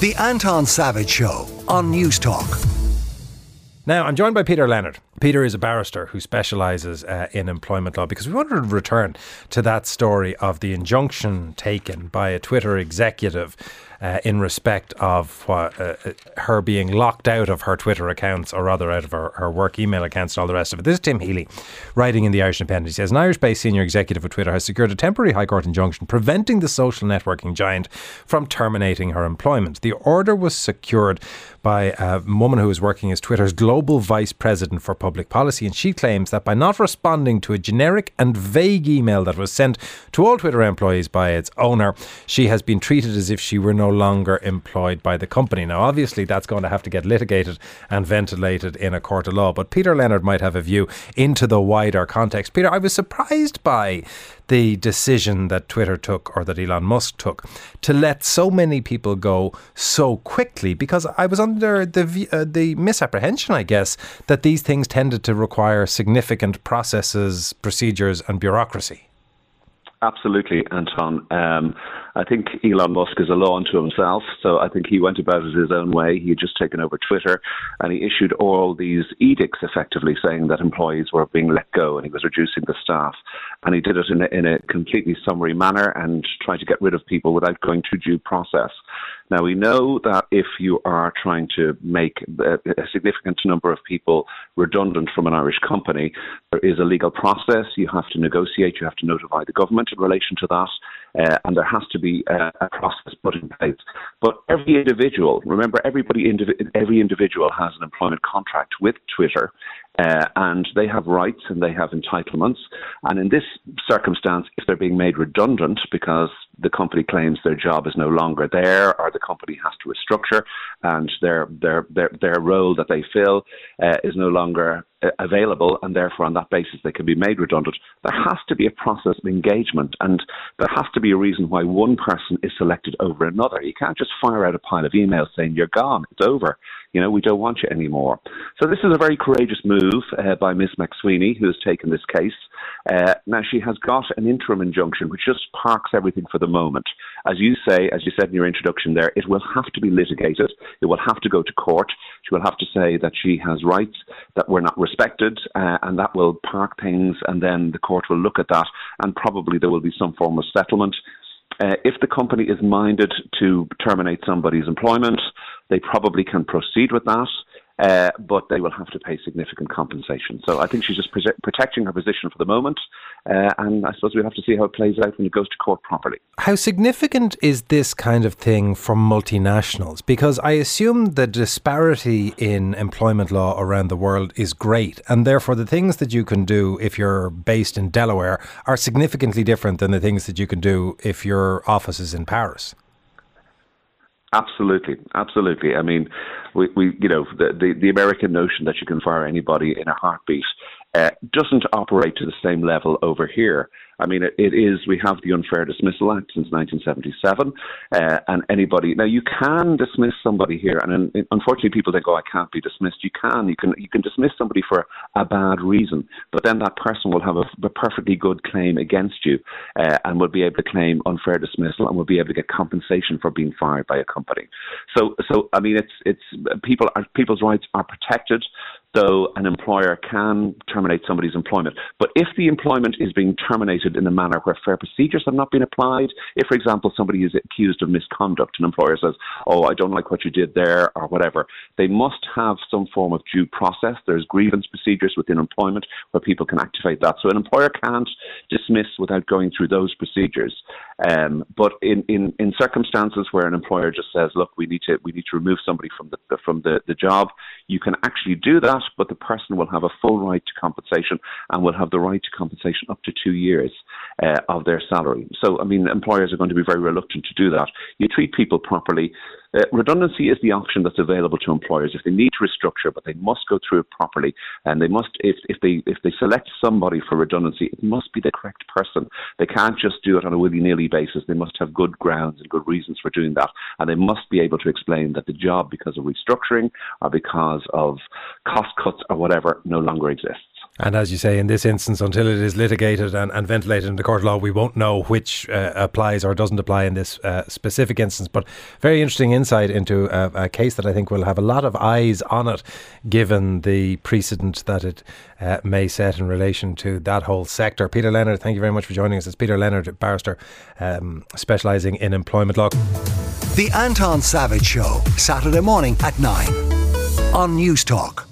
The Anton Savage Show on Newstalk. Now, I'm joined by Peter Leonard. Peter is a barrister who specialises uh, in employment law because we wanted to return to that story of the injunction taken by a Twitter executive uh, in respect of uh, uh, her being locked out of her Twitter accounts, or rather out of her, her work email accounts and all the rest of it. This is Tim Healy writing in the Irish Independent. He says An Irish based senior executive of Twitter has secured a temporary High Court injunction preventing the social networking giant from terminating her employment. The order was secured by a woman who is working as Twitter's global vice president for public policy, and she claims that by not responding to a generic and vague email that was sent to all Twitter employees by its owner, she has been treated as if she were no longer employed by the company. Now, obviously, that's going to have to get litigated and ventilated in a court of law, but Peter Leonard might have a view into the wider context. Peter, I was surprised by the decision that Twitter took or that Elon Musk took to let so many people go so quickly because I was under the uh, the misapprehension I guess that these things tended to require significant processes, procedures and bureaucracy. Absolutely, Anton. Um, I think Elon Musk is a law unto himself, so I think he went about it his own way. He had just taken over Twitter, and he issued all these edicts, effectively saying that employees were being let go, and he was reducing the staff. And he did it in a, in a completely summary manner and tried to get rid of people without going through due process. Now, we know that if you are trying to make a, significant number of people redundant from an Irish company, there is a legal process. You have to negotiate, you have to notify the government in relation to that. Uh, and there has to be a, a, process put in place. But every individual, remember, everybody, indiv- every individual has an employment contract with Twitter, uh, and they have rights and they have entitlements. And in this circumstance, if they're being made redundant because the company claims their job is no longer there, or the company has to restructure, and their their their, their role that they fill uh, is no longer available, and therefore on that basis they can be made redundant. There has to be a process of engagement, and there has to be a reason why one person is selected over another. You can't just fire out a pile of emails saying you're gone, it's over. You know, we don't want you anymore. So this is a very courageous move uh, by Miss McSweeney, who has taken this case. Uh, now she has got an interim injunction, which just parks everything for the moment. As you say, as you said in your introduction there, it will have to be litigated. It will have to go to court. She will have to say that she has rights that were not respected, uh, and that will park things, and then the court will look at that, and probably there will be some form of settlement. Uh, if the company is minded to terminate somebody's employment, they probably can proceed with that. Uh, but they will have to pay significant compensation. So I think she's just pre- protecting her position for the moment, uh, and I suppose we'll have to see how it plays out when it goes to court properly. How significant is this kind of thing for multinationals? Because I assume the disparity in employment law around the world is great, and therefore the things that you can do if you're based in Delaware are significantly different than the things that you can do if your office is in Paris. Absolutely, absolutely. I mean, we, we you know, the, the, the American notion that you can fire anybody in a heartbeat uh, doesn't operate to the same level over here. I mean, it, it is, we have the Unfair Dismissal Act since 1977, uh, and anybody, now you can dismiss somebody here, and unfortunately people think, oh, I can't be dismissed. You can, you can, you can dismiss somebody for a bad reason, but then that person will have a, a perfectly good claim against you, uh, and will be able to claim unfair dismissal and will be able to get compensation for being fired by a company. So, so I mean, it's, it's, people are, people's rights are protected though an employer can terminate somebody's employment. But if the employment is being terminated in a manner where fair procedures have not been applied, if, for example, somebody is accused of misconduct, and an employer says, Oh, I don't like what you did there, or whatever, they must have some form of due process. There's grievance procedures within employment where people can activate that. So an employer can't dismiss without going through those procedures. Um, but in, in, in circumstances where an employer just says, Look, we need to we need to remove somebody from the from the, the job, you can actually do that but the person will have a full right to compensation and will have the right to compensation up to two years uh, of their salary. So, I mean, employers are going to be very reluctant to do that. You treat people properly. Uh, redundancy is the option that's available to employers if they need to restructure, but they must go through it properly, and they must, if, if they if they select somebody for redundancy, it must be the correct person. They can't just do it on a willy nilly basis. They must have good grounds and good reasons for doing that, and they must be able to explain that the job, because of restructuring or because of cost cuts or whatever, no longer exists. And as you say, in this instance, until it is litigated and, and ventilated in the court of law, we won't know which uh, applies or doesn't apply in this uh, specific instance. But very interesting insight into a, a, case that I think will have a lot of eyes on it, given the precedent that it uh, may set in relation to that whole sector. Peter Leonard, thank you very much for joining us. It's Peter Leonard, barrister um, specialising in employment law. The Anton Savage Show, Saturday morning at 9 on Newstalk.